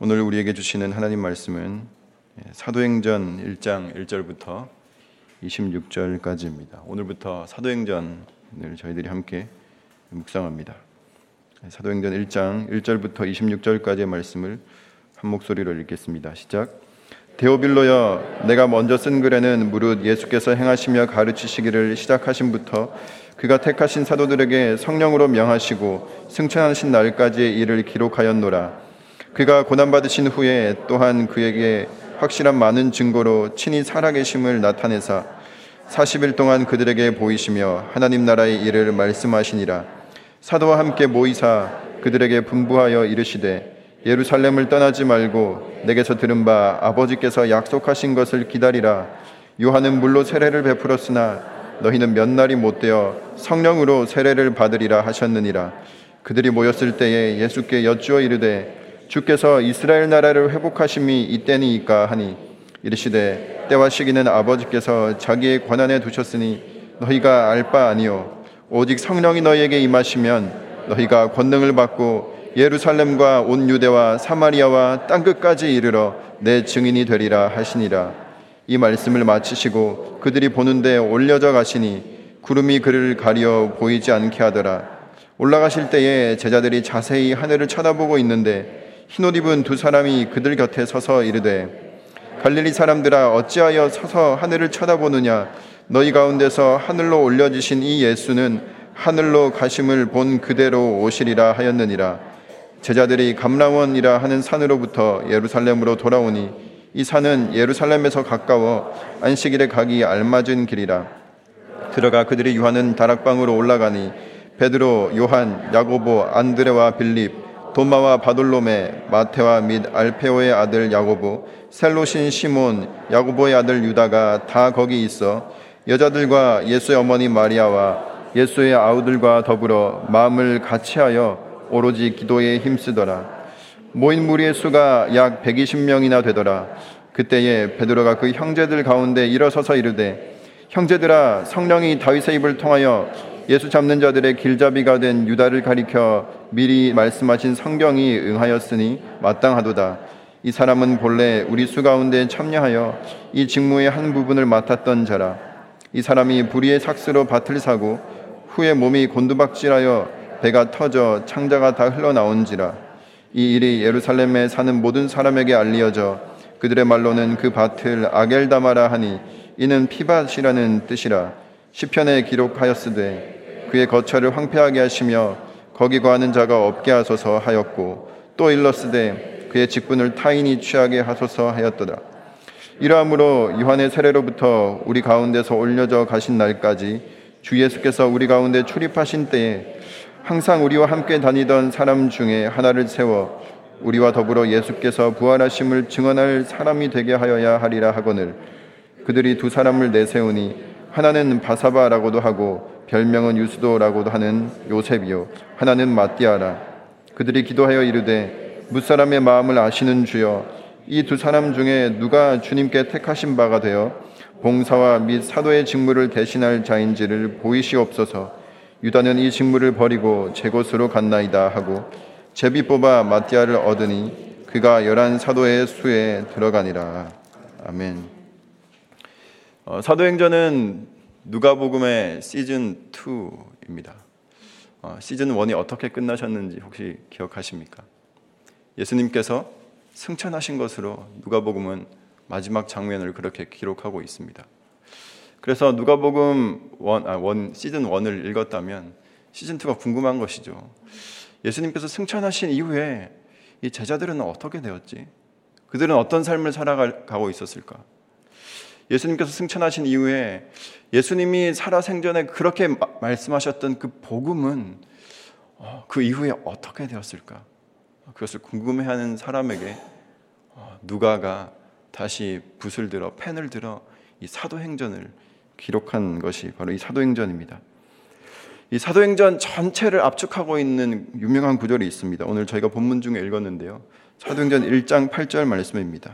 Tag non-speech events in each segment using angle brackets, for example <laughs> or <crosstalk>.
오늘 우리에게 주시는 하나님 말씀은 사도행전 1장 1절부터 26절까지입니다. 오늘부터 사도행전을 저희들이 함께 묵상합니다. 사도행전 1장 1절부터 26절까지의 말씀을 한 목소리로 읽겠습니다. 시작. 데오빌로여 내가 먼저 쓴 글에는 무릇 예수께서 행하시며 가르치시기를 시작하신부터 그가 택하신 사도들에게 성령으로 명하시고 승천하신 날까지의 일을 기록하였노라 그가 고난받으신 후에 또한 그에게 확실한 많은 증거로 친히 살아계심을 나타내사 40일 동안 그들에게 보이시며 하나님 나라의 일을 말씀하시니라. 사도와 함께 모이사 그들에게 분부하여 이르시되 예루살렘을 떠나지 말고 내게서 들은 바 아버지께서 약속하신 것을 기다리라. 요한은 물로 세례를 베풀었으나 너희는 몇 날이 못 되어 성령으로 세례를 받으리라 하셨느니라. 그들이 모였을 때에 예수께 여쭈어 이르되 주께서 이스라엘 나라를 회복하심이 이때니이까 하니 이르시되 때와 시기는 아버지께서 자기의 권한에 두셨으니 너희가 알 바 아니요. 오직 성령이 너희에게 임하시면 너희가 권능을 받고 예루살렘과 온 유대와 사마리아와 땅 끝까지 이르러 내 증인이 되리라 하시니라. 이 말씀을 마치시고 그들이 보는데 올려져 가시니 구름이 그를 가려 보이지 않게 하더라. 올라가실 때에 제자들이 자세히 하늘을 쳐다보고 있는데 흰옷 입은 두 사람이 그들 곁에 서서 이르되 갈릴리 사람들아 어찌하여 서서 하늘을 쳐다보느냐? 너희 가운데서 하늘로 올려지신 이 예수는 하늘로 가심을 본 그대로 오시리라 하였느니라. 제자들이 감라원이라 하는 산으로부터 예루살렘으로 돌아오니 이 산은 예루살렘에서 가까워 안식일에 가기 알맞은 길이라. 들어가 그들이 유하는 다락방으로 올라가니 베드로, 요한, 야고보, 안드레와 빌립 도마와 바돌로메, 마테와 및 알페오의 아들 야고보, 셀로신 시몬, 야고보의 아들 유다가 다 거기 있어 여자들과 예수의 어머니 마리아와 예수의 아우들과 더불어 마음을 같이하여 오로지 기도에 힘쓰더라. 모인 무리의 수가 약 120명이나 되더라. 그때에 베드로가 그 형제들 가운데 일어서서 이르되 형제들아 성령이 다윗의 입을 통하여 예수 잡는 자들의 길잡이가 된 유다를 가리켜 미리 말씀하신 성경이 응하였으니 마땅하도다. 이 사람은 본래 우리 수 가운데 참여하여 이 직무의 한 부분을 맡았던 자라. 이 사람이 불의의 삭스로 밭을 사고 후에 몸이 곤두박질하여 배가 터져 창자가 다 흘러나온지라. 이 일이 예루살렘에 사는 모든 사람에게 알리어져 그들의 말로는 그 밭을 아겔다마라 하니 이는 피밭이라는 뜻이라. 시편에 기록하였으되 그의 거처를 황폐하게 하시며 거기 거하는 자가 없게 하소서 하였고 또 일러스되 그의 직분을 타인이 취하게 하소서 하였더라. 이러함으로 요한의 세례로부터 우리 가운데서 올려져 가신 날까지 주 예수께서 우리 가운데 출입하신 때에 항상 우리와 함께 다니던 사람 중에 하나를 세워 우리와 더불어 예수께서 부활하심을 증언할 사람이 되게 하여야 하리라 하거늘 그들이 두 사람을 내세우니 하나는 바사바라고도 하고 별명은 유스도라고도 하는 요셉이요. 하나는 마띠아라. 그들이 기도하여 이르되 무사람의 마음을 아시는 주여 이 두 사람 중에 누가 주님께 택하신 바가 되어 봉사와 및 사도의 직무를 대신할 자인지를 보이시옵소서. 유다는 이 직무를 버리고 제 곳으로 갔나이다 하고 제비 뽑아 마띠아를 얻으니 그가 열한 사도의 수에 들어가니라. 아멘. 어, 사도행전은 누가복음의 시즌 2입니다. 어, 시즌 1이 어떻게 끝나셨는지 혹시 기억하십니까? 예수님께서 승천하신 것으로 누가복음은 마지막 장면을 그렇게 기록하고 있습니다. 그래서 누가복음 1, 아, 1 시즌 1을 읽었다면 시즌 2가 궁금한 것이죠. 예수님께서 승천하신 이후에 이 제자들은 어떻게 되었지? 그들은 어떤 삶을 살아가고 있었을까? 예수님께서 승천하신 이후에 예수님이 살아 생전에 그렇게 말씀하셨던 그 복음은 어, 그 이후에 어떻게 되었을까? 그것을 궁금해하는 사람에게 어, 누가가 다시 붓을 들어 펜을 들어 이 사도행전을 기록한 것이 바로 이 사도행전입니다. 이 사도행전 전체를 압축하고 있는 유명한 구절이 있습니다. 오늘 저희가 본문 중에 읽었는데요. 사도행전 1장 8절 말씀입니다.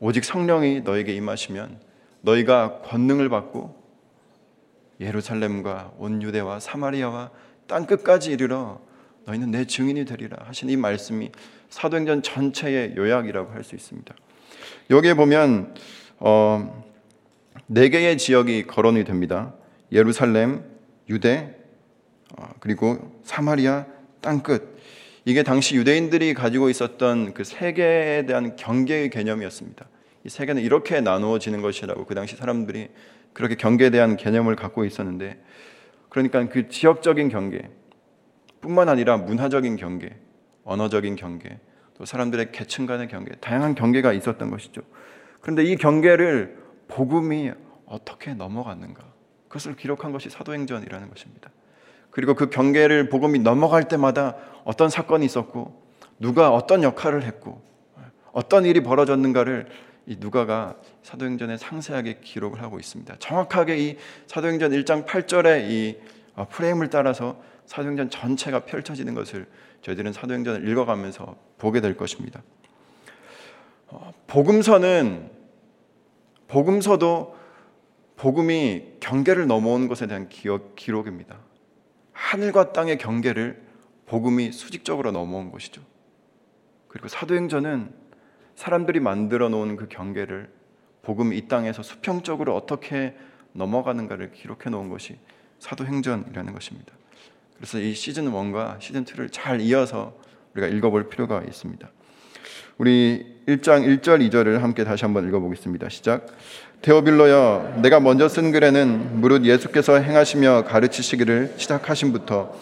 오직 성령이 너에게 임하시면 너희가 권능을 받고 예루살렘과 온 유대와 사마리아와 땅 끝까지 이르러 너희는 내 증인이 되리라 하신 이 말씀이 사도행전 전체의 요약이라고 할 수 있습니다. 여기에 보면 어, 네 개의 지역이 거론이 됩니다. 예루살렘, 유대, 어, 그리고 사마리아 땅끝. 이게 당시 유대인들이 가지고 있었던 그 세계에 대한 경계의 개념이었습니다. 이 세계는 이렇게 나누어지는 것이라고 그 당시 사람들이 그렇게 경계에 대한 개념을 갖고 있었는데 그러니까 그 지역적인 경계 뿐만 아니라 문화적인 경계, 언어적인 경계, 또 사람들의 계층 간의 경계, 다양한 경계가 있었던 것이죠. 그런데 이 경계를 복음이 어떻게 넘어갔는가? 그것을 기록한 것이 사도행전이라는 것입니다. 그리고 그 경계를 복음이 넘어갈 때마다 어떤 사건이 있었고 누가 어떤 역할을 했고 어떤 일이 벌어졌는가를 이 누가가 사도행전에 상세하게 기록을 하고 있습니다. 정확하게 이 사도행전 1장 8절의 이 어, 프레임을 따라서 사도행전 전체가 펼쳐지는 것을 저희들은 사도행전을 읽어가면서 보게 될 것입니다. 어, 복음서는 복음서도 복음이 경계를 넘어온 것에 대한 기억, 기록입니다. 하늘과 땅의 경계를 복음이 수직적으로 넘어온 것이죠. 그리고 사도행전은 사람들이 만들어 놓은 그 경계를 복음 이 땅에서 수평적으로 어떻게 넘어가는가를 기록해 놓은 것이 사도행전이라는 것입니다. 그래서 이 시즌 1과 시즌 2를 잘 이어서 우리가 읽어볼 필요가 있습니다. 우리 1장 1절 2절을 함께 다시 한번 읽어보겠습니다. 시작. 데오빌로여, 내가 먼저 쓴 글에는 무릇 예수께서 행하시며 가르치시기를 시작하신부터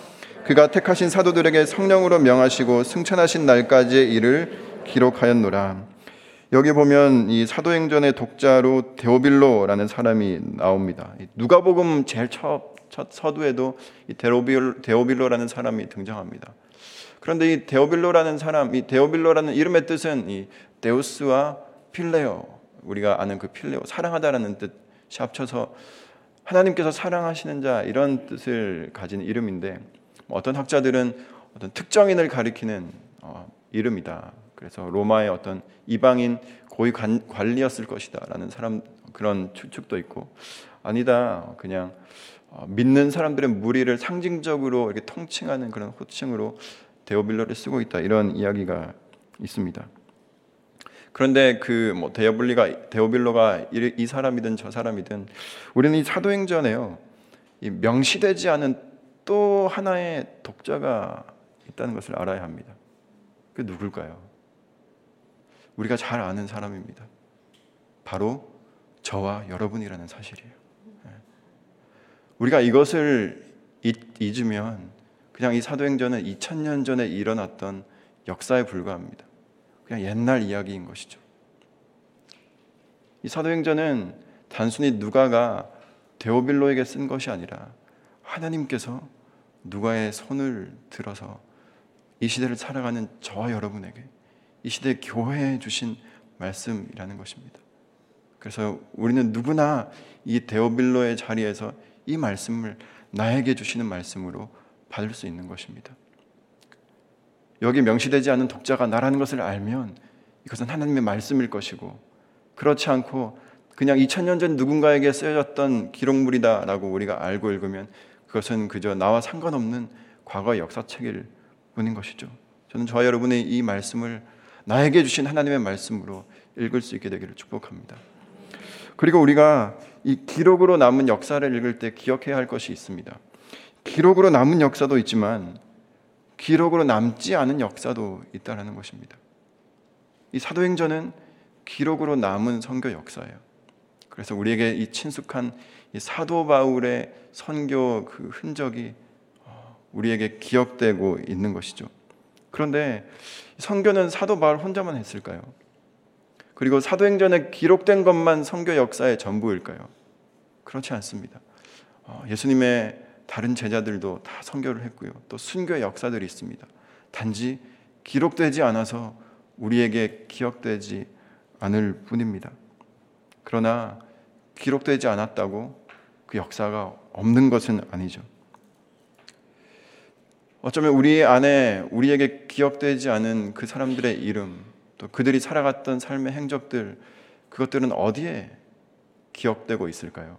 그가 택하신 사도들에게 성령으로 명하시고 승천하신 날까지의 일을 기록하였노라. 여기 보면 이 사도행전의 독자로 데오빌로라는 사람이 나옵니다. 누가복음 제일 첫, 첫 서두에도 이 데오빌, 데오빌로라는 사람이 등장합니다. 그런데 이 데오빌로라는 사람, 이 데오빌로라는 이름의 뜻은 이 데우스와 필레오, 우리가 아는 그 필레오, 사랑하다라는 뜻이 합쳐서 하나님께서 사랑하시는 자 이런 뜻을 가진 이름인데 어떤 학자들은 어떤 특정인을 가리키는 어, 이름이다. 그래서 로마의 어떤 이방인 고위 관리였을 것이다라는 사람 그런 추측도 있고 아니다 그냥 어, 믿는 사람들의 무리를 상징적으로 이렇게 통칭하는 그런 호칭으로 데오빌로를 쓰고 있다 이런 이야기가 있습니다. 그런데 그 뭐 데오빌리가 데오빌로가 이 사람이든 저 사람이든 우리는 이 사도행전에요 이 명시되지 않은 또 하나의 독자가 있다는 것을 알아야 합니다. 그 누굴까요? 우리가 잘 아는 사람입니다. 바로 저와 여러분이라는 사실이에요. 예. 우리가 이것을 잊, 으면 그냥 이 사도행전은 2000년 전에 일어났던 역사에 불과합니다. 그냥 옛날 이야기인 것이죠. 이 사도행전은 단순히 누가가 데오빌로에게 쓴 것이 아니라 하나님께서 누가의 손을 들어서 이 시대를 살아가는 저와 여러분에게 이 시대 교회에 주신 말씀이라는 것입니다. 그래서 우리는 누구나 이 데오빌로의 자리에서 이 말씀을 나에게 주시는 말씀으로 받을 수 있는 것입니다. 여기 명시되지 않은 독자가 나라는 것을 알면 이것은 하나님의 말씀일 것이고 그렇지 않고 그냥 2000년 전 누군가에게 쓰여졌던 기록물이다라고 우리가 알고 읽으면 그것은 그저 나와 상관없는 과거 역사책일 뿐인 것이죠. 저는 저와 여러분의 이 말씀을 나에게 주신 하나님의 말씀으로 읽을 수 있게 되기를 축복합니다. 그리고 우리가 이 기록으로 남은 역사를 읽을 때 기억해야 할 것이 있습니다. 기록으로 남은 역사도 있지만 기록으로 남지 않은 역사도 있다는 것입니다. 이 사도행전은 기록으로 남은 선교 역사예요. 그래서 우리에게 이 친숙한 이 사도 바울의 선교 그 흔적이 어, 우리에게 기억되고 있는 것이죠. 그런데 선교는 사도 바울 혼자만 했을까요? 그리고 사도행전에 기록된 것만 선교 역사의 전부일까요? 그렇지 않습니다. 어, 예수님의 다른 제자들도 다 선교를 했고요. 또 순교의 역사들이 있습니다. 단지 기록되지 않아서 우리에게 기억되지 않을 뿐입니다. 그러나 기록되지 않았다고 그 역사가 없는 것은 아니죠. 어쩌면 우리 안에 우리에게 기억되지 않은 그 사람들의 이름, 또 그들이 살아갔던 삶의 행적들, 그것들은 어디에 기억되고 있을까요?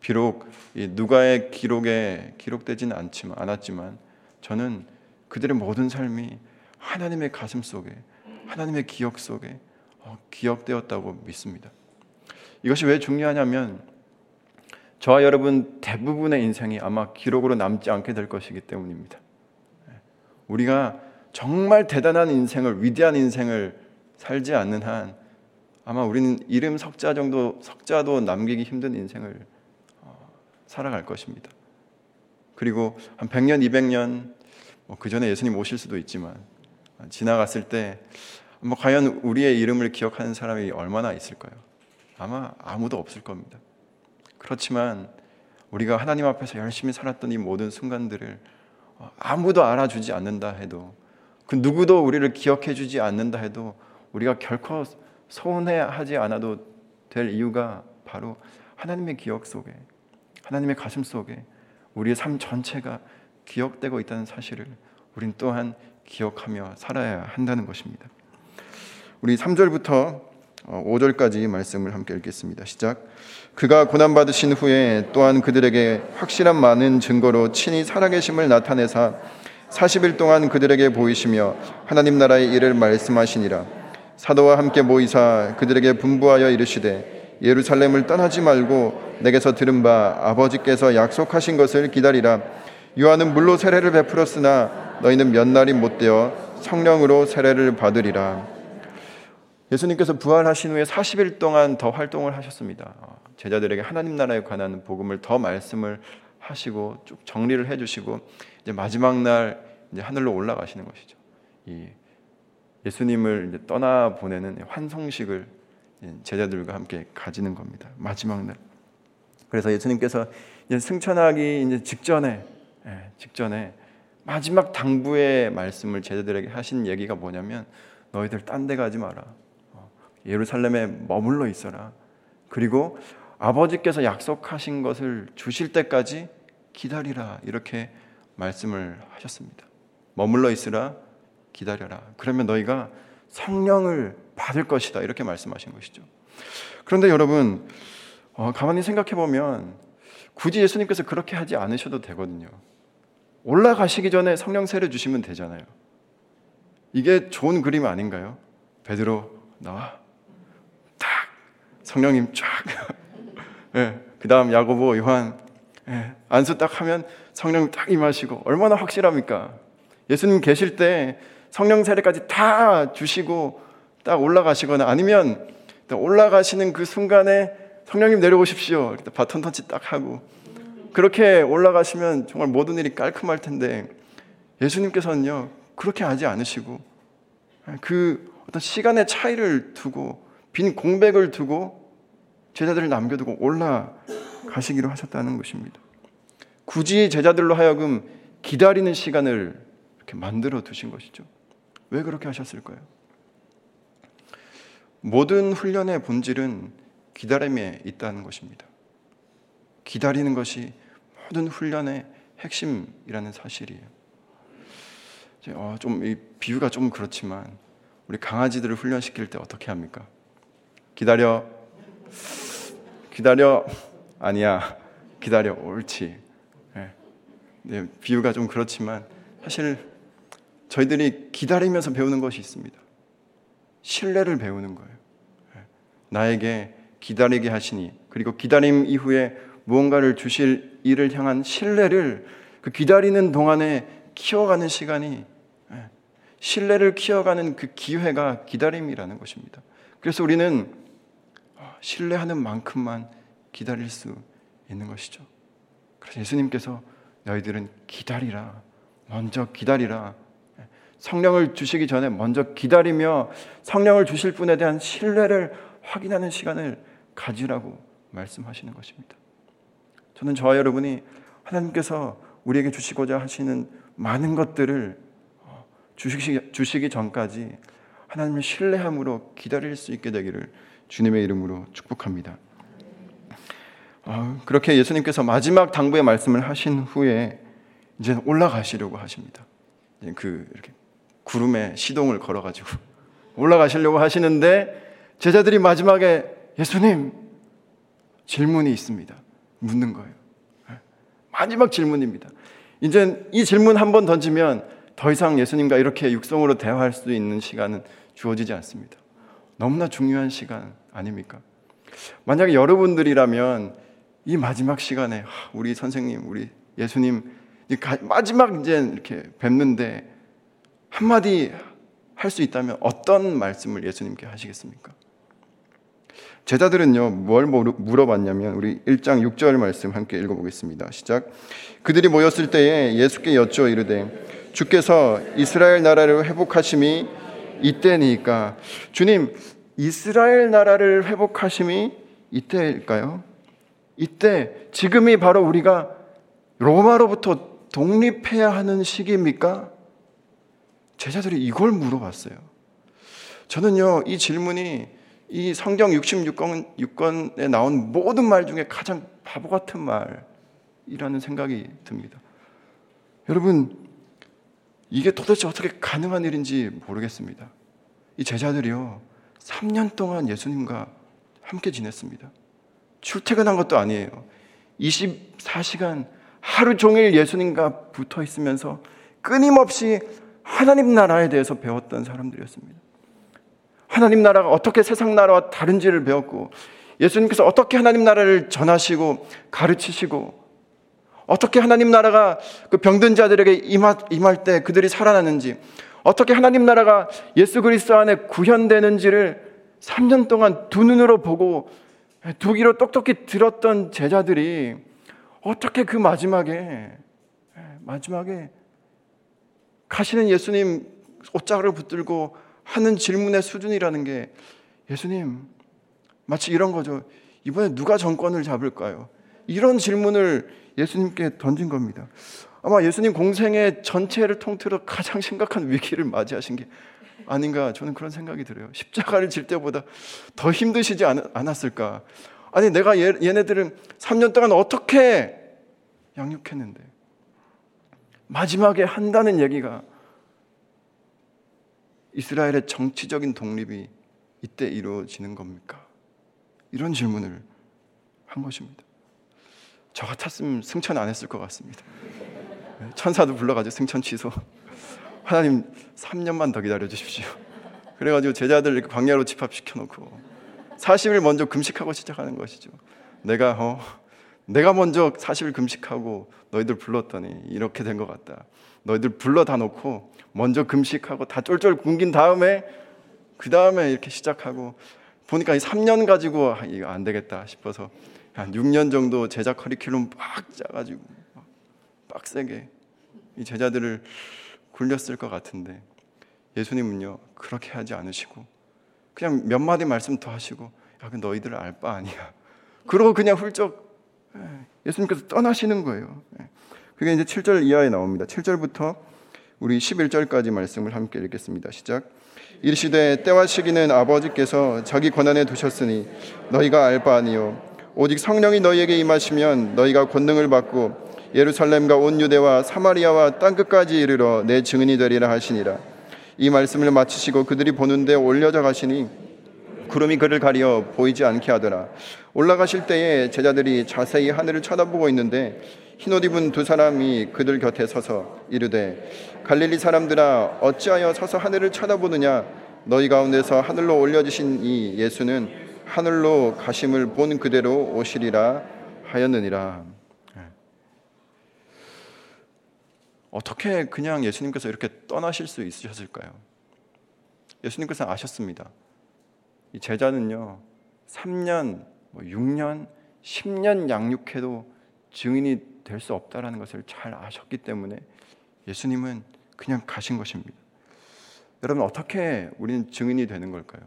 비록 누가의 기록에 기록되지는 않지만 않았지만 저는 그들의 모든 삶이 하나님의 가슴 속에 하나님의 기억 속에 어, 기억되었다고 믿습니다. 이것이 왜 중요하냐면 저와 여러분 대부분의 인생이 아마 기록으로 남지 않게 될 것이기 때문입니다. 우리가 정말 대단한 인생을 위대한 인생을 살지 않는 한 아마 우리는 이름 석자 정도 석자도 남기기 힘든 인생을 어, 살아갈 것입니다. 그리고 한 100년, 200년 뭐 그 전에 예수님 오실 수도 있지만 지나갔을 때뭐 과연 우리의 이름을 기억하는 사람이 얼마나 있을까요? 아마 아무도 없을 겁니다. 그렇지만 우리가 하나님 앞에서 열심히 살았던 이 모든 순간들을 어, 아무도 알아주지 않는다 해도 그 누구도 우리를 기억해 주지 않는다 해도 우리가 결코 서운해하지 않아도 될 이유가 바로 하나님의 기억 속에 하나님의 가슴 속에 우리의 삶 전체가 기억되고 있다는 사실을 우린 또한 기억하며 살아야 한다는 것입니다. 우리 3절부터 5절까지 어, 말씀을 함께 읽겠습니다. 시작. 그가 고난 받으신 후에 또한 그들에게 확실한 많은 증거로 친히 살아계심을 나타내사 40일 동안 그들에게 보이시며 하나님 나라의 일을 말씀하시니라. 사도와 함께 모이사 그들에게 분부하여 이르시되 예루살렘을 떠나지 말고 내게서 들은 바 아버지께서 약속하신 것을 기다리라. 요한은 물로 세례를 베풀었으나 너희는 몇 날이 못 되어 성령으로 세례를 받으리라. 예수님께서 부활하신 후에 40일 동안 더 활동을 하셨습니다. 어, 제자들에게 하나님 나라에 관한 복음을 더 말씀을 하시고 쭉 정리를 해주시고 이제 마지막 날 이제 하늘로 올라가시는 것이죠. 이 예수님을 떠나 보내는 환송식을 제자들과 함께 가지는 겁니다. 마지막 날. 그래서 예수님께서 이제 승천하기 이제 직전에 예, 직전에 마지막 당부의 말씀을 제자들에게 하신 얘기가 뭐냐면 너희들 딴 데 가지 마라. 예루살렘에 머물러 있어라. 그리고 아버지께서 약속하신 것을 주실 때까지 기다리라. 이렇게 말씀을 하셨습니다. 머물러 있으라. 기다려라. 그러면 너희가 성령을 받을 것이다. 이렇게 말씀하신 것이죠. 그런데 여러분, 어, 가만히 생각해 보면 굳이 예수님께서 그렇게 하지 않으셔도 되거든요. 올라가시기 전에 성령 세례 주시면 되잖아요. 이게 좋은 그림 아닌가요? 베드로 나와. 성령님 쫙. <laughs> 예, 그 다음 야고보, 요한. 예, 안수 딱 하면 성령 딱 임하시고 얼마나 확실합니까? 예수님 계실 때 성령 세례까지 다 주시고 딱 올라가시거나 아니면 올라가시는 그 순간에 성령님 내려오십시오. 바톤 터치 딱 하고 그렇게 올라가시면 정말 모든 일이 깔끔할 텐데 예수님께서는요 그렇게 하지 않으시고 그 어떤 시간의 차이를 두고 빈 공백을 두고 제자들을 남겨두고 올라가시기로 하셨다는 것입니다. 굳이 제자들로 하여금 기다리는 시간을 이렇게 만들어 두신 것이죠. 왜 그렇게 하셨을까요? 모든 훈련의 본질은 기다림에 있다는 것입니다. 기다리는 것이 모든 훈련의 핵심이라는 사실이에요. 어, 좀이 비유가 좀 그렇지만 우리 강아지들을 훈련시킬 때 어떻게 합니까? 기다려. 기다려. 아니야. 기다려. 옳지. 네. 네, 비유가 좀 그렇지만 사실 저희들이 기다리면서 배우는 것이 있습니다. 신뢰를 배우는 거예요. 네. 나에게 기다리게 하시니 그리고 기다림 이후에 무언가를 주실 일을 향한 신뢰를 그 기다리는 동안에 키워가는 시간이 네. 신뢰를 키워가는 그 기회가 기다림이라는 것입니다. 그래서 우리는 신뢰하는 만큼만 기다릴 수 있는 것이죠. 그래서 예수님께서 너희들은 기다리라. 먼저 기다리라. 성령을 주시기 전에 먼저 기다리며 성령을 주실 분에 대한 신뢰를 확인하는 시간을 가지라고 말씀하시는 것입니다. 저는 저와 여러분이 하나님께서 우리에게 주시고자 하시는 많은 것들을 어, 주시기, 전까지 하나님을 신뢰함으로 기다릴 수 있게 되기를 주님의 이름으로 축복합니다. 어, 그렇게 예수님께서 마지막 당부의 말씀을 하신 후에 이제 올라가시려고 하십니다. 그 이렇게 구름에 시동을 걸어가지고 <laughs> 올라가시려고 하시는데 제자들이 마지막에 예수님 질문이 있습니다. 묻는 거예요. 예. 마지막 질문입니다. 이제 이 질문 한 번 던지면 더더 이상 예수님과 이렇게 육성으로 대화할 수 있는 시간은 주어지지 않습니다. 너무나 중요한 시간 아닙니까? 만약에 여러분들이라면 이 마지막 시간에 우리 선생님, 우리 예수님 마지막 이제 이렇게 뵙는데 한마디 할 수 있다면 어떤 말씀을 예수님께 하시겠습니까? 제자들은요, 뭘 물어봤냐면, 우리 1장 6절 말씀 함께 읽어보겠습니다. 시작. 그들이 모였을 때에 예수께 여쭈어 이르되, 주께서 이스라엘 나라를 회복하심이 이때니까. 주님, 이스라엘 나라를 회복하심이 이때일까요? 이때, 지금이 바로 우리가 로마로부터 독립해야 하는 시기입니까? 제자들이 이걸 물어봤어요. 저는요, 이 질문이 이 성경 66권, 6권에 나온 모든 말 중에 가장 바보 같은 말이라는 생각이 듭니다. 여러분, 이게 도대체 어떻게 가능한 일인지 모르겠습니다. 이 제자들이요, 3년 동안 예수님과 함께 지냈습니다. 출퇴근한 것도 아니에요. 24시간 하루 종일 예수님과 붙어 있으면서 끊임없이 하나님 나라에 대해서 배웠던 사람들이었습니다. 하나님 나라가 어떻게 세상 나라와 다른지를 배웠고 예수님께서 어떻게 하나님 나라를 전하시고 가르치시고 어떻게 하나님 나라가 그 병든 자들에게 임할, 임할 때 그들이 살아나는지 어떻게 하나님 나라가 예수 그리스도 안에 구현되는지를 3년 동안 두 눈으로 보고 두 귀로 똑똑히 들었던 제자들이 어떻게 그 마지막에 마지막에 가시는 예수님 옷자락을 붙들고 하는 질문의 수준이라는 게 예수님 마치 이런 거죠. 이번에 누가 정권을 잡을까요? 이런 질문을 예수님께 던진 겁니다. 아마 예수님 공생의 전체를 통틀어 가장 심각한 위기를 맞이하신 게 아닌가 저는 그런 생각이 들어요. 십자가를 질 때보다 더 힘드시지 않았을까? 아니 내가 얘, 얘네들은 3년 동안 어떻게 양육했는데 마지막에 한다는 얘기가 이스라엘의 정치적인 독립이 이때 이루어지는 겁니까? 이런 질문을 한 것입니다. 저 같았으면 승천 안 했을 것 같습니다. 천사도 불러가지고 승천 취소. 하나님 3년만 더 기다려 주십시오. 그래가지고 제자들 이렇게 광야로 집합시켜 놓고 40일 먼저 금식하고 시작하는 것이죠. 내가 어 내가 먼저 40일 금식하고 너희들 불렀더니 이렇게 된 것 같다. 너희들 불러 다 놓고 먼저 금식하고 다 쫄쫄 굶긴 다음에 그 다음에 이렇게 시작하고 보니까 3년 가지고 아, 이거 안 되겠다 싶어서 한 6년 정도 제자 커리큘럼 막 짜가지고 빡세게 이 제자들을 굴렸을 것 같은데 예수님은요 그렇게 하지 않으시고 그냥 몇 마디 말씀 더 하시고 야, 그 너희들 알 바 아니야. <laughs> 그러고 그냥 훌쩍 예, 예수님께서 떠나시는 거예요. 예. 그게 이제 7절 이하에 나옵니다. 7절부터 우리 11절까지 말씀을 함께 읽겠습니다. 시작. 이르시되 때와 시기는 아버지께서 자기 권한에 두셨으니 너희가 알 바 아니요 오직 성령이 너희에게 임하시면 너희가 권능을 받고 예루살렘과 온 유대와 사마리아와 땅 끝까지 이르러 내 증인이 되리라 하시니라. 이 말씀을 마치시고 그들이 보는데 올려져 가시니 구름이 그를 가려 보이지 않게 하더라. 올라가실 때에 제자들이 자세히 하늘을 쳐다보고 있는데 흰옷 입은 두 사람이 그들 곁에 서서 이르되 갈릴리 사람들아 어찌하여 서서 하늘을 쳐다보느냐 너희 가운데서 하늘로 올려지신 이 예수는 하늘로 가심을 본 그대로 오시리라 하였느니라. 어떻게 그냥 예수님께서 이렇게 떠나실 수 있으셨을까요? 예수님께서 아셨습니다. 이 제자는요, 3년, 6년, 뭐 10년 양육해도 증인이 될 수 없다라는 것을 잘 아셨기 때문에 예수님은 그냥 가신 것입니다. 여러분 어떻게 우리는 증인이 되는 걸까요?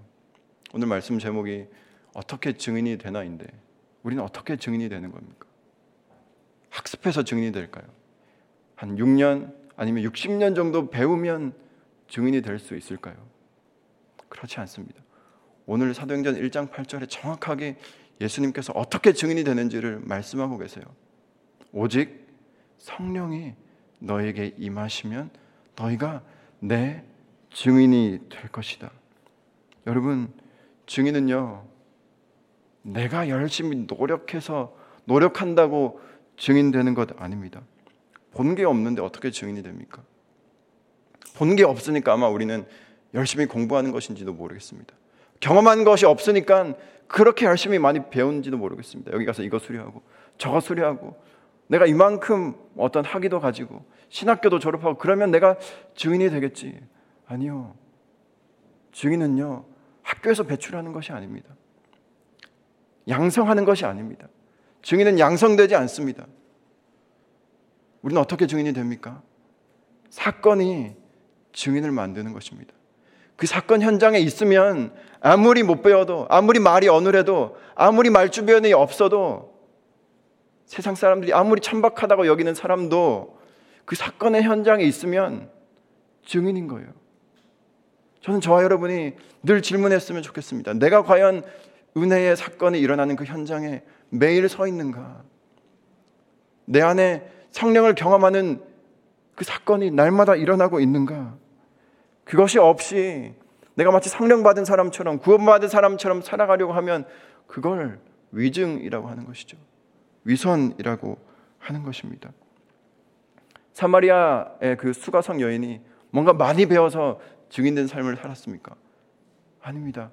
오늘 말씀 제목이 어떻게 증인이 되나인데 우리는 어떻게 증인이 되는 겁니까? 학습해서 증인이 될까요? 한 6년 아니면 60년 정도 배우면 증인이 될 수 있을까요? 그렇지 않습니다. 오늘 사도행전 1장 8절에 정확하게 예수님께서 어떻게 증인이 되는지를 말씀하고 계세요. 오직 성령이 너에게 임하시면 너희가 내 증인이 될 것이다. 여러분, 증인은요, 내가 열심히 노력해서 노력한다고 증인되는 것 아닙니다. 본 게 없는데 어떻게 증인이 됩니까? 본 게 없으니까 아마 우리는 열심히 공부하는 것인지도 모르겠습니다. 경험한 것이 없으니까 그렇게 열심히 많이 배운지도 모르겠습니다. 여기 가서 이거 수료하고 저거 수료하고 내가 이만큼 어떤 학위도 가지고 신학교도 졸업하고 그러면 내가 증인이 되겠지. 아니요. 증인은요. 학교에서 배출하는 것이 아닙니다. 양성하는 것이 아닙니다. 증인은 양성되지 않습니다. 우리는 어떻게 증인이 됩니까? 사건이 증인을 만드는 것입니다. 그 사건 현장에 있으면 아무리 못 배워도, 아무리 말이 어눌해도, 아무리 말주변이 없어도, 세상 사람들이 아무리 천박하다고 여기는 사람도 그 사건의 현장에 있으면 증인인 거예요. 저는 저와 여러분이 늘 질문했으면 좋겠습니다. 내가 과연 은혜의 사건이 일어나는 그 현장에 매일 서 있는가? 내 안에 성령을 경험하는 그 사건이 날마다 일어나고 있는가? 그것이 없이 내가 마치 성령 받은 사람처럼 구원받은 사람처럼 살아가려고 하면 그걸 위증이라고 하는 것이죠. 위선이라고 하는 것입니다. 사마리아의 그 수가성 여인이 뭔가 많이 배워서 증인된 삶을 살았습니까? 아닙니다.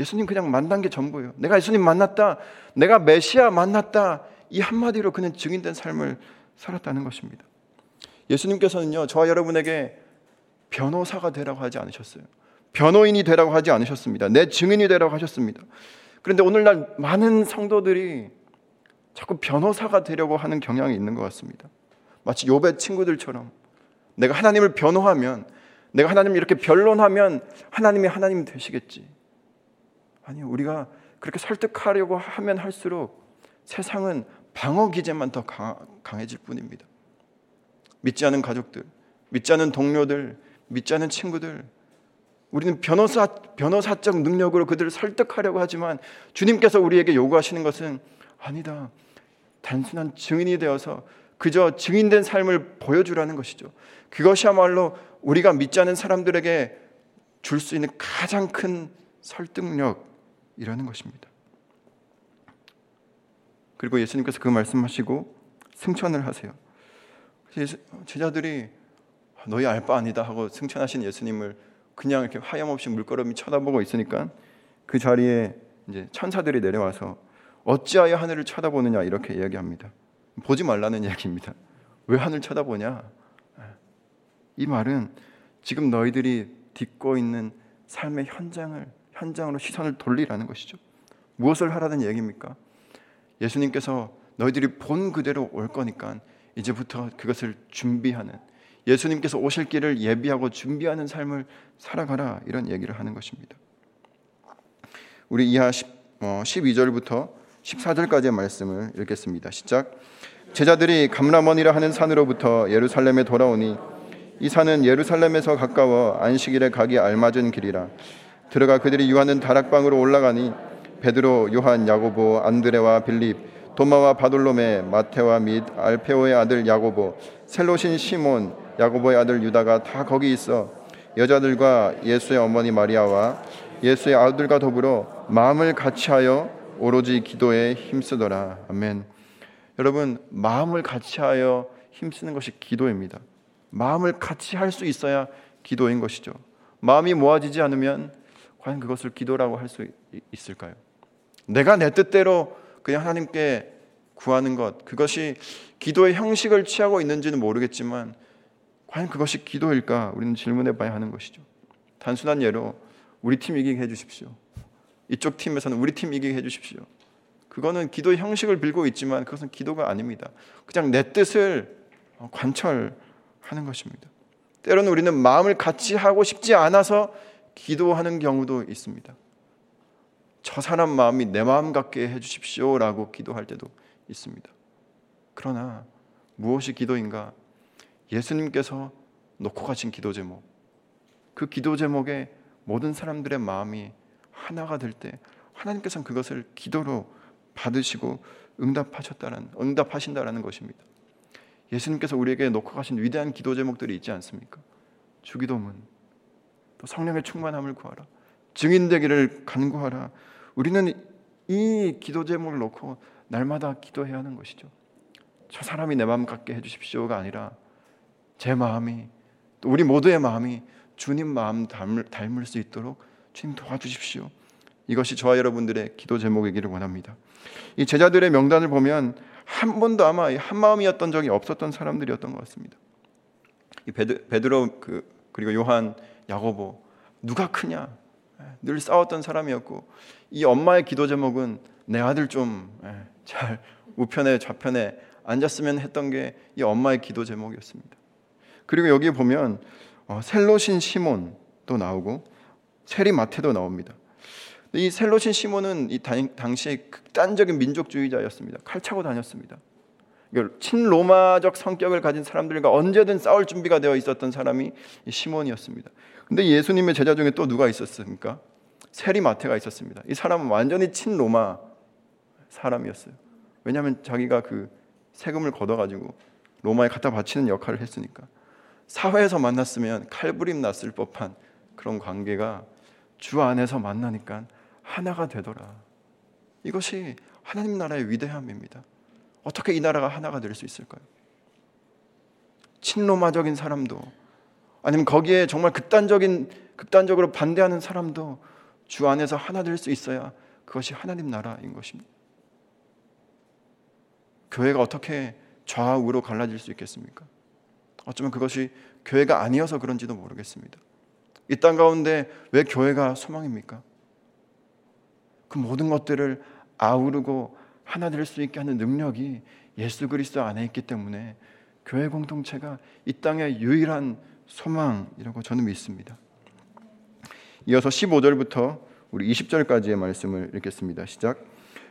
예수님 그냥 만난 게 전부예요. 내가 예수님 만났다. 내가 메시아 만났다. 이 한마디로 그는 증인된 삶을 살았다는 것입니다. 예수님께서는요, 저와 여러분에게 변호사가 되라고 하지 않으셨어요. 변호인이 되라고 하지 않으셨습니다. 내 증인이 되라고 하셨습니다. 그런데 오늘날 많은 성도들이 자꾸 변호사가 되려고 하는 경향이 있는 것 같습니다. 마치 요배 친구들처럼 내가 하나님을 변호하면 내가 하나님을 이렇게 변론하면 하나님이 하나님 되시겠지. 아니 우리가 그렇게 설득하려고 하면 할수록 세상은 방어 기제만 더 강해질 뿐입니다. 믿지 않은 가족들, 믿지 않은 동료들, 믿지 않은 친구들, 우리는 변호사 변호사적 능력으로 그들을 설득하려고 하지만 주님께서 우리에게 요구하시는 것은 아니다. 단순한 증인이 되어서 그저 증인된 삶을 보여주라는 것이죠. 그것이야말로 우리가 믿지 않은 사람들에게 줄 수 있는 가장 큰 설득력이라는 것입니다. 그리고 예수님께서 그 말씀하시고 승천을 하세요. 제자들이 너희 알바 아니다 하고 승천하신 예수님을 그냥 이렇게 하염없이 물끄러미 쳐다보고 있으니까 그 자리에 이제 천사들이 내려와서 어찌하여 하늘을 쳐다보느냐 이렇게 이야기합니다. 보지 말라는 이야기입니다. 왜 하늘 쳐다보냐? 이 말은 지금 너희들이 딛고 있는 삶의 현장을 현장으로 시선을 돌리라는 것이죠. 무엇을 하라는 얘기입니까? 예수님께서 너희들이 본 그대로 올 거니까 이제부터 그것을 준비하는 예수님께서 오실 길을 예비하고 준비하는 삶을 살아가라 이런 얘기를 하는 것입니다. 우리 이하 10, 12절부터 어, 14절까지의 말씀을 읽겠습니다. 시작. 제자들이 감람원이라 하는 산으로부터 예루살렘에 돌아오니 이 산은 예루살렘에서 가까워 안식일에 가기 알맞은 길이라 들어가 그들이 유하는 다락방으로 올라가니 베드로, 요한, 야고보, 안드레와 빌립, 도마와 바돌로메, 마테와 및 알페오의 아들 야고보, 셀로신 시몬, 야고보의 아들 유다가 다 거기 있어 여자들과 예수의 어머니 마리아와 예수의 아들과 더불어 마음을 같이하여 오로지 기도에 힘쓰더라. 아멘. 여러분 마음을 같이하여 힘쓰는 것이 기도입니다. 마음을 같이 할 수 있어야 기도인 것이죠. 마음이 모아지지 않으면 과연 그것을 기도라고 할 수 있을까요? 내가 내 뜻대로 그냥 하나님께 구하는 것, 그것이 기도의 형식을 취하고 있는지는 모르겠지만 과연 그것이 기도일까? 우리는 질문해 봐야 하는 것이죠. 단순한 예로 우리 팀 이기게 해 주십시오. 이쪽 팀에서는 우리 팀 이기게 해 주십시오. 그거는 기도의 형식을 빌고 있지만 그것은 기도가 아닙니다. 그냥 내 뜻을 관철하는 것입니다. 때로는 우리는 마음을 같이 하고 싶지 않아서 기도하는 경우도 있습니다. 저 사람 마음이 내 마음 같게 해 주십시오라고 기도할 때도 있습니다. 그러나 무엇이 기도인가? 예수님께서 놓고 가신 기도 제목, 그 기도 제목에 모든 사람들의 마음이 하나가 될 때 하나님께서는 그것을 기도로 받으시고 응답하셨다는 응답하신다라는 것입니다. 예수님께서 우리에게 놓고 가신 위대한 기도 제목들이 있지 않습니까? 주기도문, 또 성령의 충만함을 구하라, 증인되기를 간구하라. 우리는 이 기도 제목을 놓고 날마다 기도해야 하는 것이죠. 저 사람이 내 마음 같게 해주십시오가 아니라 제 마음이 또 우리 모두의 마음이 주님 마음 닮을, 닮을 수 있도록 주님 도와주십시오. 이것이 저와 여러분들의 기도 제목이기를 원합니다. 이 제자들의 명단을 보면 한 번도 아마 한 마음이었던 적이 없었던 사람들이었던 것 같습니다. 이 베드, 베드로 그 그리고 요한, 야고보 누가 크냐 예, 늘 싸웠던 사람이었고 이 엄마의 기도 제목은 내 아들 좀잘 예, 우편에 좌편에 앉았으면 했던 게 이 엄마의 기도 제목이었습니다. 그리고 여기 보면 어, 셀롯인 시몬도 나오고 세리 마태도 나옵니다. 이 셀롯인 시몬은 이 당시에 극단적인 민족주의자였습니다. 칼 차고 다녔습니다. 친로마적 성격을 가진 사람들과 언제든 싸울 준비가 되어 있었던 사람이 시몬이었습니다. 근데 예수님의 제자 중에 또 누가 있었습니까? 세리마테가 있었습니다. 이 사람은 완전히 친로마 사람이었어요. 왜냐하면 자기가 그 세금을 걷어가지고 로마에 갖다 바치는 역할을 했으니까 사회에서 만났으면 칼부림 났을 법한 그런 관계가 주 안에서 만나니까 하나가 되더라. 이것이 하나님 나라의 위대함입니다. 어떻게 이 나라가 하나가 될 수 있을까요? 친로마적인 사람도 아니면 거기에 정말 극단적인 극단적으로 반대하는 사람도 주 안에서 하나 될 수 있어야 그것이 하나님 나라인 것입니다. 교회가 어떻게 좌우로 갈라질 수 있겠습니까? 어쩌면 그것이 교회가 아니어서 그런지도 모르겠습니다. 이 땅 가운데 왜 교회가 소망입니까? 그 모든 것들을 아우르고 하나 될 수 있게 하는 능력이 예수 그리스도 안에 있기 때문에 교회 공동체가 이 땅의 유일한 소망이라고 저는 믿습니다. 이어서 15절부터 우리 20절까지의 말씀을 읽겠습니다. 시작.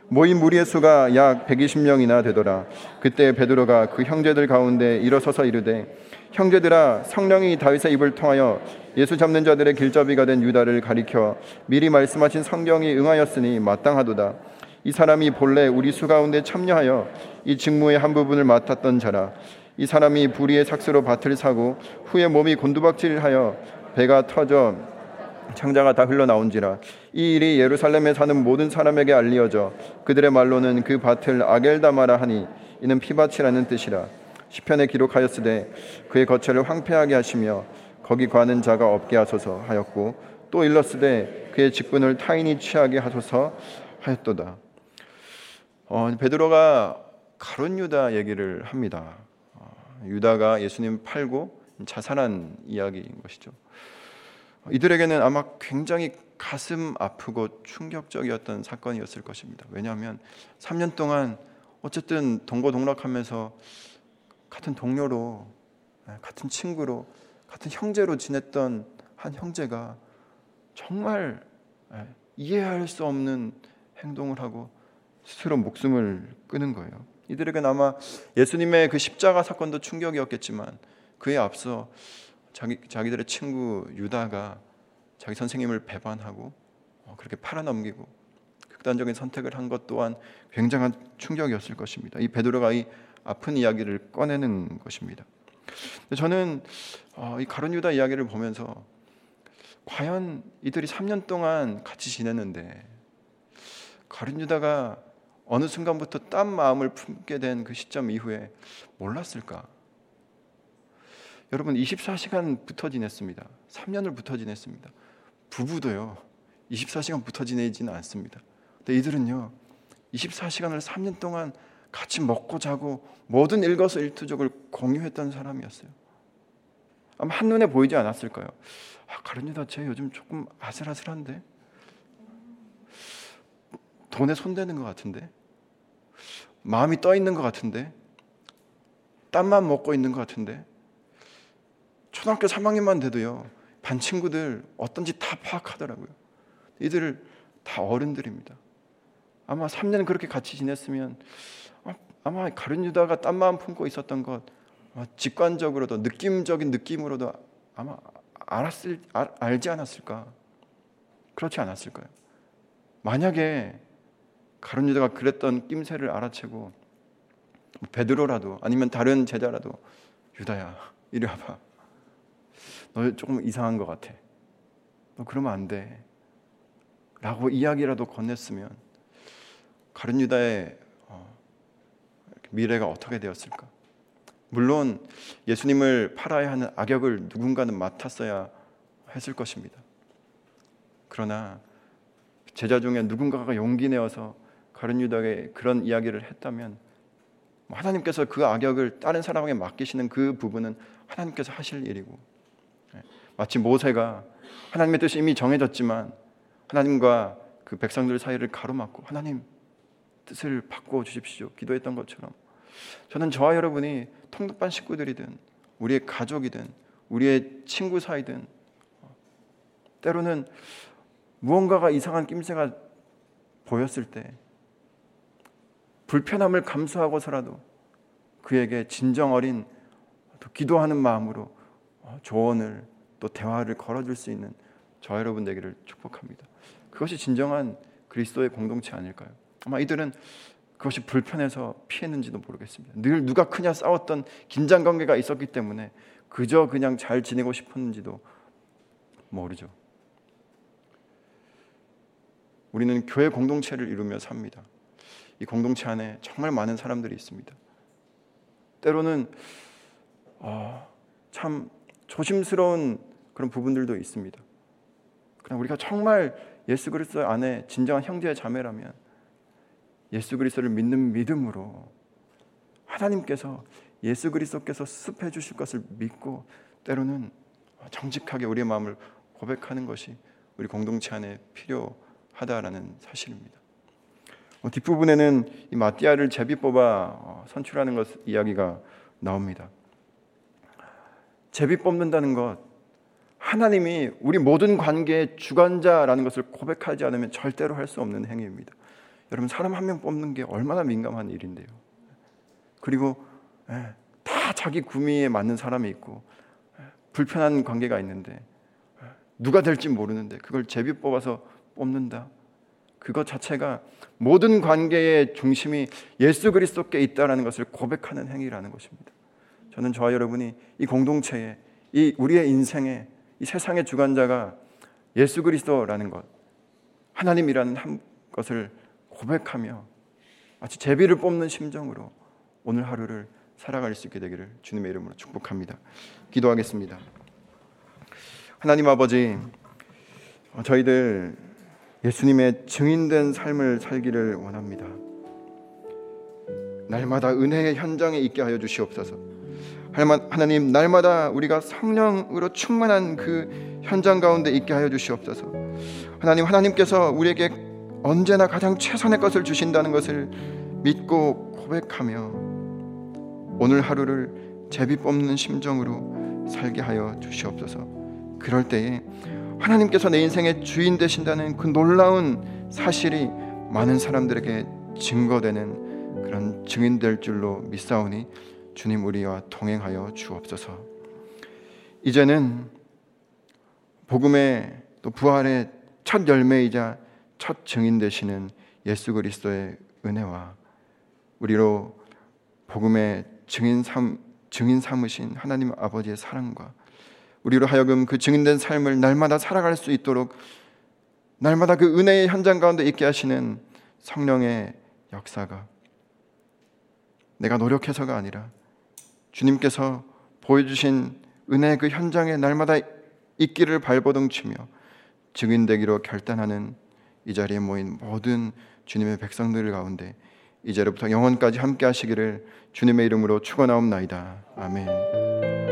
모인 무리의 수가 약 120명이나 되더라. 그때 베드로가 그 형제들 가운데 일어서서 이르되 형제들아 성령이 다윗의 입을 통하여 예수 잡는 자들의 길잡이가 된 유다를 가리켜 미리 말씀하신 성경이 응하였으니 마땅하도다. 이 사람이 본래 우리 수 가운데 참여하여 이 직무의 한 부분을 맡았던 자라. 이 사람이 불의의 삭스로 밭을 사고 후에 몸이 곤두박질하여 배가 터져 창자가 다 흘러나온지라 이 일이 예루살렘에 사는 모든 사람에게 알리어져 그들의 말로는 그 밭을 아겔다마라 하니 이는 피밭이라는 뜻이라 시편에 기록하였으되 그의 거처를 황폐하게 하시며 거기 관은 자가 없게 하소서 하였고 또 일렀으되 그의 직분을 타인이 취하게 하소서 하였도다. 어, 베드로가 가론 유다 얘기를 합니다. 어, 유다가 예수님 팔고 자살한 이야기인 것이죠. 이들에게는 아마 굉장히 가슴 아프고 충격적이었던 사건이었을 것입니다. 왜냐하면 3년 동안 어쨌든 동고동락하면서 같은 동료로 예, 같은 친구로 같은 형제로 지냈던 한 형제가 정말 예, 이해할 수 없는 행동을 하고 스스로 목숨을 끊은 거예요. 이들에게는 아마 예수님의 그 십자가 사건도 충격이었겠지만 그에 앞서 자기 자기들의 친구 유다가 자기 선생님을 배반하고 어, 그렇게 팔아넘기고 극단적인 선택을 한 것 또한 굉장한 충격이었을 것입니다. 이 베드로가 이 아픈 이야기를 꺼내는 것입니다. 저는 어, 이 가론 유다 이야기를 보면서 과연 이들이 3년 동안 같이 지냈는데 가론 유다가 어느 순간부터 딴 마음을 품게 된 그 시점 이후에 몰랐을까? 여러분 24시간 붙어 지냈습니다. 3년을 붙어 지냈습니다. 부부도요. 24시간 붙어 지내지는 않습니다. 근데 이들은요. 24시간을 3년 동안 같이 먹고 자고 모든 일거수일투족을 공유했던 사람이었어요. 아마 한눈에 보이지 않았을까요? 아, 가르니다 쟤 요즘 조금 아슬아슬한데? 돈에 손대는 것 같은데? 마음이 떠 있는 것 같은데? 땀만 먹고 있는 것 같은데? 초등학교 3학년만 돼도요, 반 친구들 어떤지 다 파악하더라고요. 이들 다 어른들입니다. 아마 3년 그렇게 같이 지냈으면 아마 가룟 유다가 딴 마음 품고 있었던 것 직관적으로도 느낌적인 느낌으로도 아마 알았을 알, 알지 않았을까? 그렇지 않았을까요? 만약에 가룟 유다가 그랬던 낌새를 알아채고 뭐 베드로라도 아니면 다른 제자라도 유다야 이리 와봐. 너 조금 이상한 것 같아. 너 그러면 안 돼. 라고 이야기라도 건넸으면 가룟 유다의 미래가 어떻게 되었을까? 물론 예수님을 팔아야 하는 악역을 누군가는 맡았어야 했을 것입니다. 그러나 제자 중에 누군가가 용기 내어서 가룟 유다에게 그런 이야기를 했다면 뭐 하나님께서 그 악역을 다른 사람에게 맡기시는 그 부분은 하나님께서 하실 일이고 예, 마치 모세가 하나님의 뜻이 이미 정해졌지만 하나님과 그 백성들 사이를 가로막고 하나님 뜻을 바꿔 주십시오. 기도했던 것처럼. 저는 저와 여러분이 통독반 식구들이든 우리의 가족이든 우리의 친구 사이든 때로는 무언가가 이상한 낌새가 보였을 때 불편함을 감수하고서라도 그에게 진정 어린 기도하는 마음으로 조언을 또 대화를 걸어줄 수 있는 저 여러분 되기를 축복합니다. 그것이 진정한 그리스도의 공동체 아닐까요? 아마 이들은 그것이 불편해서 피했는지도 모르겠습니다. 늘 누가 크냐 싸웠던 긴장 관계가 있었기 때문에 그저 그냥 잘 지내고 싶었는지도 모르죠. 우리는 교회 공동체를 이루며 삽니다. 이 공동체 안에 정말 많은 사람들이 있습니다. 때로는 어, 참 조심스러운 그런 부분들도 있습니다. 그러나 우리가 정말 예수 그리스도 안에 진정한 형제 자매라면 예수 그리스도를 믿는 믿음으로 하나님께서 예수 그리스도께서 수습해 주실 것을 믿고 때로는 정직하게 우리의 마음을 고백하는 것이 우리 공동체 안에 필요하다라는 사실입니다. 어, 뒷부분에는 이 마띠아를 제비 뽑아 어, 선출하는 것 이야기가 나옵니다. 제비 뽑는다는 것 하나님이 우리 모든 관계의 주관자라는 것을 고백하지 않으면 절대로 할 수 없는 행위입니다. 여러분 사람 한 명 뽑는 게 얼마나 민감한 일인데요. 그리고 예, 다 자기 구미에 맞는 사람이 있고 예, 불편한 관계가 있는데 예, 누가 될지 모르는데 그걸 제비 뽑아서 뽑는다. 그것 자체가 모든 관계의 중심이 예수 그리스도께 있다라는 것을 고백하는 행위라는 것입니다. 저는 저와 여러분이 이 공동체에 이 우리의 인생에 이 세상의 주관자가 예수 그리스도라는 것, 하나님이라는 것을 고백하며 마치 제비를 뽑는 심정으로 오늘 하루를 살아갈 수 있게 되기를 주님의 이름으로 축복합니다. 기도하겠습니다. 하나님 아버지, 저희들 예수님의 증인된 삶을 살기를 원합니다. 날마다 은혜의 현장에 있게 하여 주시옵소서. 하나님, 날마다 우리가 성령으로 충만한 그 현장 가운데 있게 하여 주시옵소서. 하나님, 하나님께서 우리에게 언제나 가장 최선의 것을 주신다는 것을 믿고 고백하며 오늘 하루를 제비 뽑는 심정으로 살게 하여 주시옵소서. 그럴 때에 하나님께서 내 인생의 주인 되신다는 그 놀라운 사실이 많은 사람들에게 증거되는 그런 증인 될 줄로 믿사오니 주님 우리와 동행하여 주옵소서. 이제는 복음의 또 부활의 첫 열매이자 첫 증인 되시는 예수 그리스도의 은혜와 우리로 복음의 증인 삼 증인 삼으신 하나님 아버지의 사랑과 우리로 하여금 그 증인된 삶을 날마다 살아갈 수 있도록 날마다 그 은혜의 현장 가운데 있게 하시는 성령의 역사가 내가 노력해서가 아니라 주님께서 보여주신 은혜의 그 현장에 날마다 있기를 발버둥치며 증인되기로 결단하는 이 자리에 모인 모든 주님의 백성들 가운데 이제로부터 영원까지 함께 하시기를 주님의 이름으로 축원하옵나이다. 아멘.